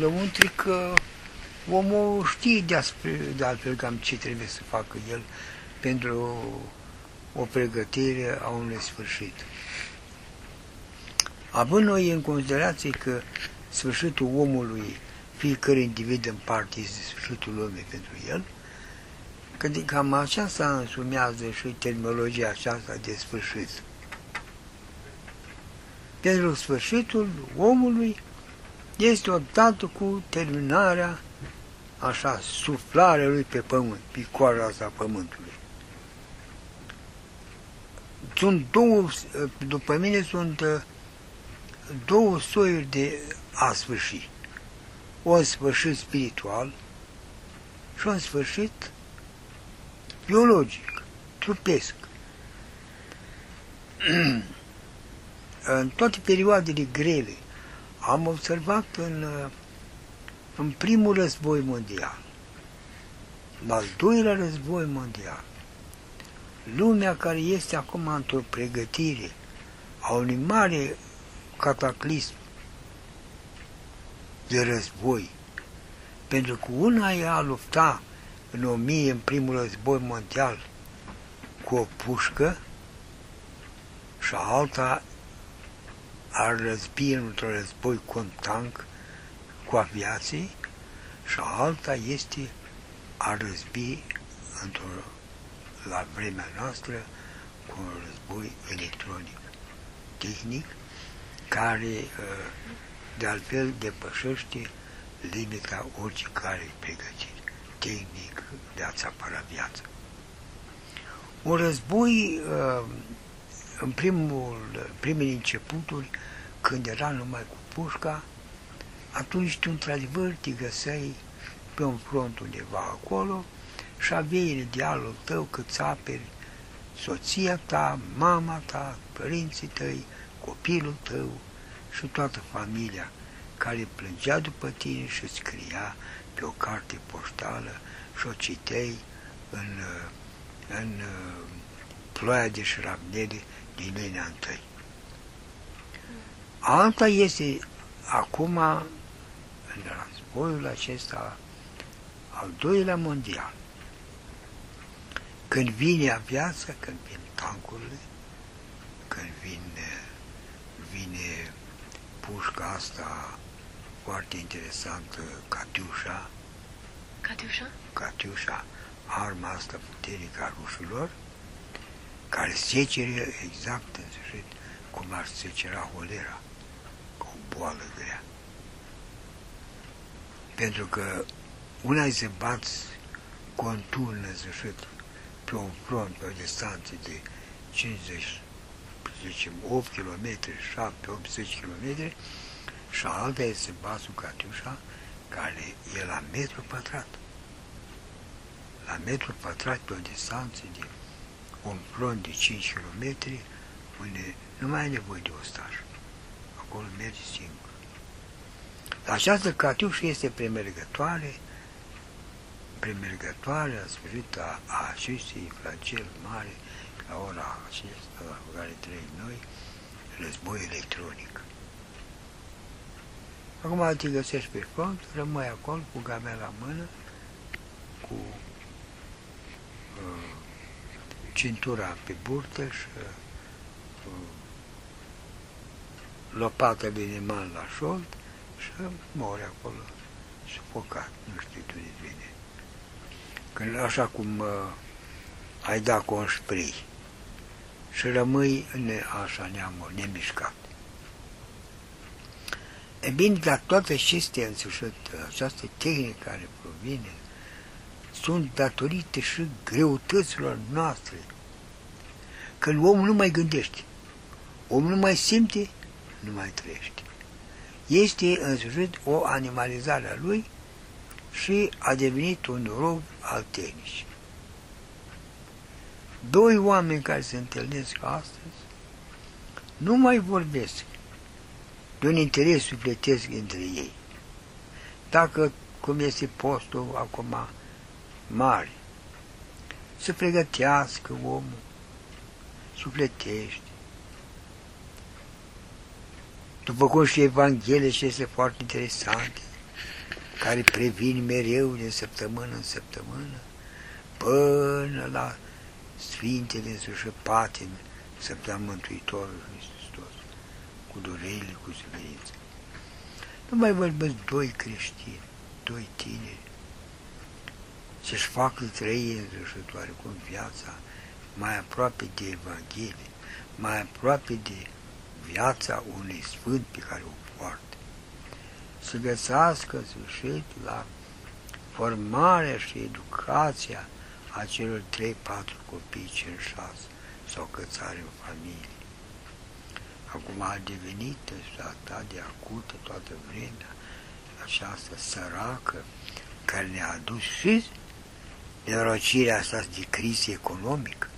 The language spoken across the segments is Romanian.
lăuntric că omul știe de, de altfel cam ce trebuie să facă el pentru o pregătire a unui sfârșit. Având noi în considerație că sfârșitul omului, fiecare individ în parte este sfârșitul lumii pentru el, că cam aceasta însumează și terminologia aceasta de sfârșit. Pentru sfârșitul omului este odată cu terminarea, așa, suflarea lui pe pământ, picoarea asta pământului. Sunt două, după mine sunt uh, două soiuri de a sfârși. Un sfârșit spiritual și un sfârșit biologic, trupesc. în toate perioadele grele am observat în, în primul război mondial, în al doilea război mondial, lumea care este acum într-o pregătire a unui mare cataclism de război, pentru că una e a lupta în o mie în primul război mondial cu o pușcă și alta ar răzbi într-un război cu un tank, cu aviații, și alta este a răzbi într-o, la vremea noastră cu un război electronic, tehnic, care uh, de altfel depășește limita oricare pregătiri, tehnic de a-ți apăra viața. Un război uh, în primul, primele începuturi, când era numai cu pușca, atunci tu într-adevăr te găseai pe un front undeva acolo și aveai idealul tău că îți aperi soția ta, mama ta, părinții tăi, copilul tău și toată familia care plângea după tine și scria pe o carte poștală și o citei în, în ploaia de șrapnele din linia întâi. Alta este acum, în războiul acesta, al doilea mondial, când vine viața, când vin tancurile, când vine, vine pușca asta foarte interesantă, Catiușa. Catiușa? Catiușa, arma asta puternică a rușilor, care secere exact în sfârșit cum ar secera holera, cu o boală grea. Pentru că una se bați conturn în sfârșit pe un front, pe o distanță de 50, zicem, 8 km, 7, 80 km, și alta este basul Catiușa, care e la metru pătrat. La metru pătrat pe o distanță de un front de 5 km unde nu mai ai nevoie de ostaș. Acolo mergi singur. Această catiușă este premergătoare, premergătoare a sfârșit a, a acestui flagel mare la ora aceasta la care trăim noi, război electronic. Acum te găsești pe front, rămâi acolo cu gamea la mână, cu uh, cintura pe burtă și uh, lopata de mal la șold și mori acolo, sufocat, nu știu tu de vine. Când, așa cum uh, ai dat cu un spray și rămâi ne, așa neamor, nemișcat. E bine, dar toate acestea însușit, această tehnică care provine sunt datorite și greutăților noastre. Când omul nu mai gândește, omul nu mai simte, nu mai trăiește. Este în sfârșit o animalizare a lui și a devenit un rob al tehnicii. Doi oameni care se întâlnesc astăzi nu mai vorbesc de un interes sufletesc între ei. Dacă, cum este postul acum, mari, să pregătească omul, sufletește. După cum și Evanghelia și este foarte interesante, care previn mereu de săptămână în săptămână, până la Sfintele însuși patin, săptămâna Mântuitorului Hristos, cu durerile, cu suferință. Nu mai vorbesc doi creștini, doi tineri, să-și facă trăie însușătoare cu viața mai aproape de Evanghelie, mai aproape de viața unui sfânt pe care o poartă. Să găsească sfârșit la formarea și educația a celor trei, patru copii, cinci, șase sau cățare în familie. Acum a devenit atât de acută toată vremea această săracă care ne-a adus și nenorocirea asta de criză economică.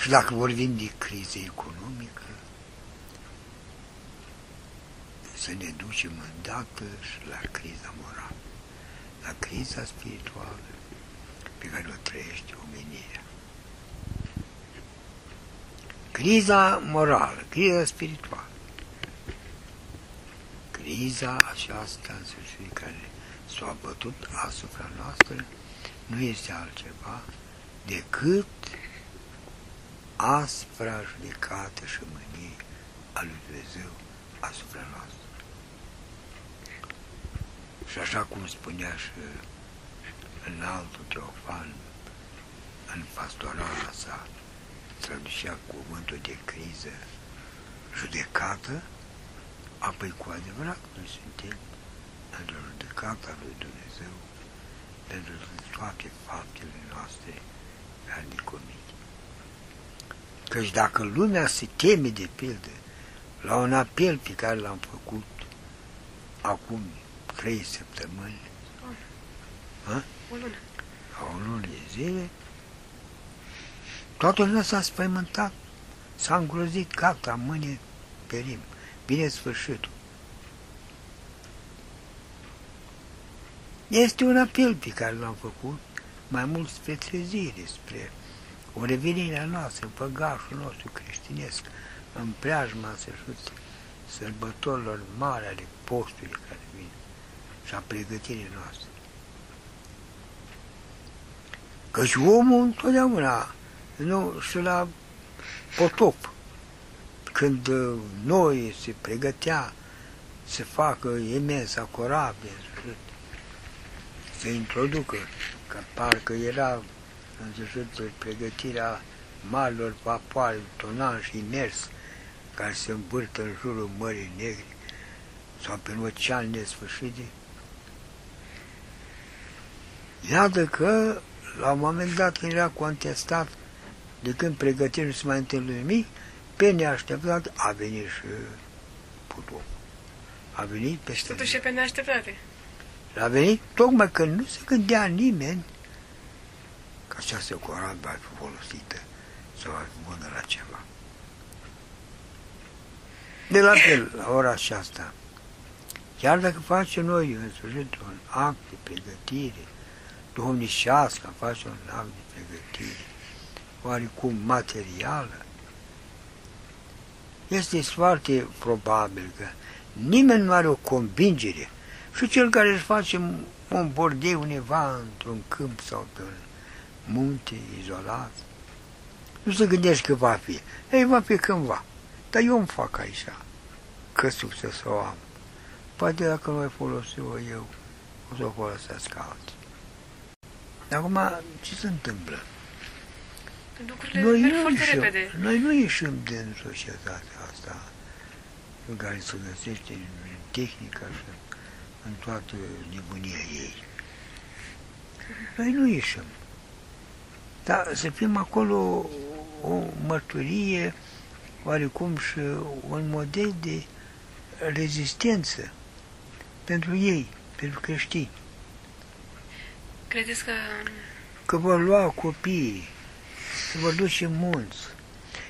Și dacă vorbim de criză economică, să ne ducem îndată și la criza morală, la criza spirituală pe care o trăiește omenirea. Criza morală, criza spirituală, criza aceasta în sfârșit care s-a bătut asupra noastră nu este altceva decât aspra judecată și mânie a lui Dumnezeu asupra noastră. Și așa cum spunea și în altul Teofan, în pastorala sa, traducea cuvântul de criză, judecată, apoi cu adevărat noi suntem într-o judecată a lui Dumnezeu pentru toate faptele noastre care ne comit. Căci dacă lumea se teme de pildă la un apel pe care l-am făcut acum trei săptămâni, a? O lună. la o lună de zile, toată lumea s-a spăimântat, s-a îngrozit, gata, mâine perim, bine sfârșitul. Este un apel pe care l-am făcut mai mult spre trezire, spre o revenire a noastră, păgașul nostru creștinesc, în preajma sfârșit sărbătorilor mari ale postului care vin și a pregătirii noastre. Căci omul întotdeauna, nu, și la potop, când noi se pregătea să facă imensa corabie, să introducă, că parcă era în sfârșit pregătirea marilor vapoare, tonan și imers, care se îmbârtă în jurul Mării Negre sau pe un ocean nesfârșit. Iată că, la un moment dat, când era contestat de când pregătirea nu se mai întâmplă nimic, pe neașteptat a venit și putul. A venit peste Totuși e pe neașteptate. A venit tocmai că nu se gândea nimeni că această corabie va fi folosită sau va fi bună la ceva. De la fel, la ora aceasta, chiar dacă facem noi în sfârșit un act de pregătire duhovnicească, face un act de pregătire oarecum materială, este foarte probabil că nimeni nu are o convingere și cel care își face un bordei undeva într-un câmp sau pe un munte izolat, nu se gândește că va fi. Ei, va fi cândva. Dar eu îmi fac aici, că succes o am. Poate dacă nu mai folosi-o eu, o să o folosesc alții. Acum, ce se întâmplă? Lucrurile Noi merg nu, foarte ieșim, repede. noi nu ieșim din societatea asta în care se găsește în tehnica și în toată nebunia ei. Noi nu ieșim. Dar să fim acolo o mărturie, oarecum și un model de rezistență pentru ei, pentru creștini. Credeți că Că vor lua copiii, să vor duce în munți.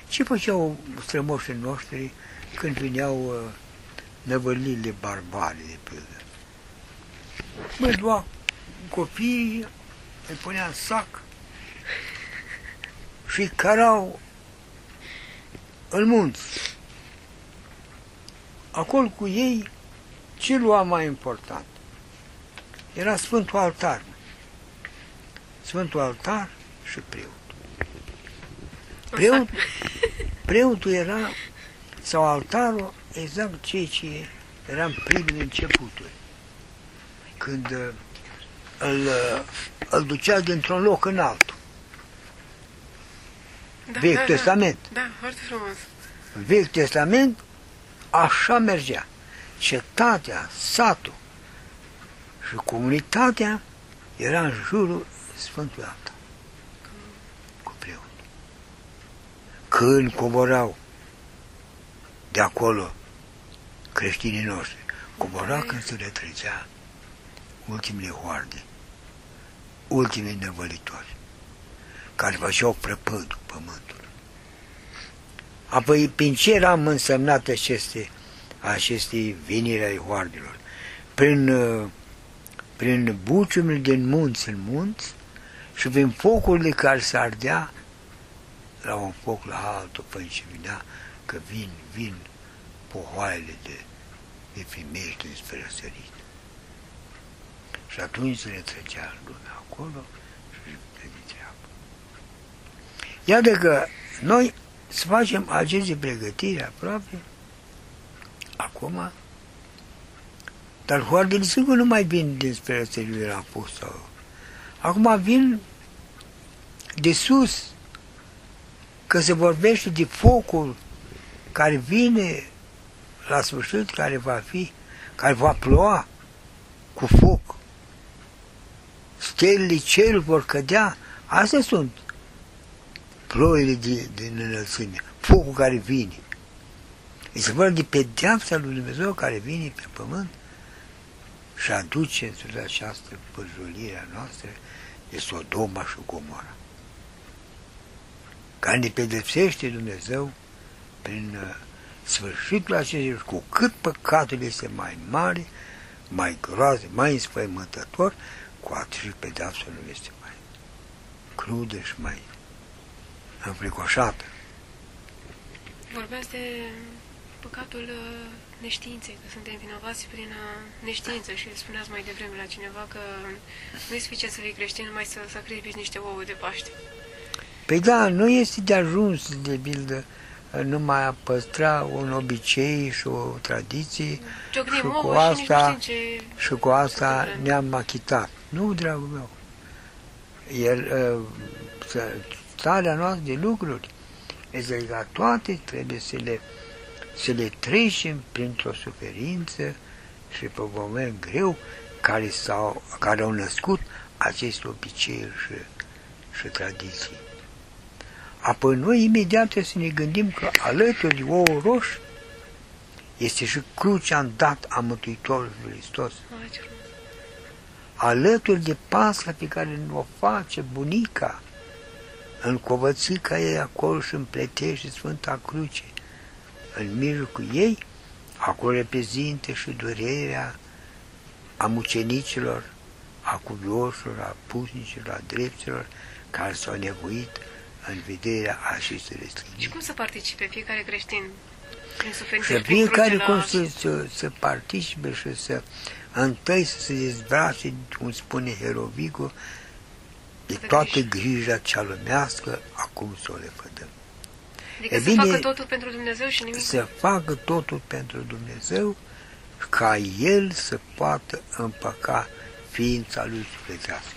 Ce făceau strămoșii noștri când veneau uh, năvălirile barbare, de pildă? Mă lua copiii, îi punea în sac și îi cărau în munți. acolo cu ei, ce lua mai important? Era Sfântul Altar. Sfântul Altar și preot. Preot, preotul era, sau altarul, exact ceea ce era în primele începuturi. Când uh, îl, uh, îl ducea dintr-un loc în altul. Da, Vechi da, Testament. Da, da, foarte frumos. În Vechi Testament așa mergea. Cetatea, satul și comunitatea era în jurul Sfântului Altar. Cu preot. Când coborau de acolo creștinii noștri, cobora când se retrecea ultimele hoarde, ultimii nevălitori, care făceau prăpădul pământului. Apoi, prin ce eram însemnate aceste, aceste viniri ai hoardelor? Prin, uh, prin buciumile din munți în munți și prin focurile care se ardea la un foc la altul până și vinea că vin, vin pohoaiele de, de primește spre răsărit. Și atunci se retrecea lumea acolo și își de treabă. Iată că noi să facem aceste pregătiri aproape acum, dar hoardele sigur nu mai vin dinspre răsăritul de la pus sau... Acum vin de sus, că se vorbește de focul care vine la sfârșit, care va fi, care va ploua cu foc. Stelele cerul vor cădea, astea sunt ploile din, din înălțime, focul care vine. Este vorba de pedeapsa lui Dumnezeu care vine pe pământ și aduce în această păjulire a noastră de Sodoma și Gomora. Care ne pedepsește Dumnezeu prin uh, sfârșitul acestui cu cât păcatul este mai mare, mai groază, mai înspăimântător, cu atât și pedeapsa nu este mai crudă și mai înfricoșată. Vorbeați de păcatul uh, neștiinței, că suntem vinovați prin uh, neștiință și spuneați mai devreme la cineva că nu e suficient să fii creștin, numai să sacrifici niște ouă de Paște. Păi da, nu este de ajuns, de bildă, numai a păstra un obicei și o tradiție Ciocnim și cu ouă și nici nu asta, știm ce... și cu asta ne-am achitat. Nu, dragul meu. El, uh, starea noastră de lucruri este ca toate trebuie să le, să le trecem printr-o suferință și pe un moment greu care, s-au, care au născut aceste obiceiuri și, și tradiții. Apoi noi imediat trebuie să ne gândim că alături de ouă roș este și crucea îndat a Mântuitorului Hristos. Ai, ce frumos. Alături de pasca pe care o face bunica, în covățica ei acolo și împletește Sfânta Cruce. În mijlocul ei, acolo reprezintă și durerea a mucenicilor, a cuvioșilor, a pusnicilor, a dreptilor, care s-au nevoit în vederea acestei Și restricții. cum să participe fiecare creștin prin suferință Să și prin fiecare cruce cum la... să, să, să participe și să întâi să se dezbrace, cum spune Herovico, de De toată grijă. grija cea lumească, acum să o lepădăm. Adică E să bine, facă totul pentru Dumnezeu și nimic... Să facă totul pentru Dumnezeu, ca El să poată împăca ființa Lui sufletească.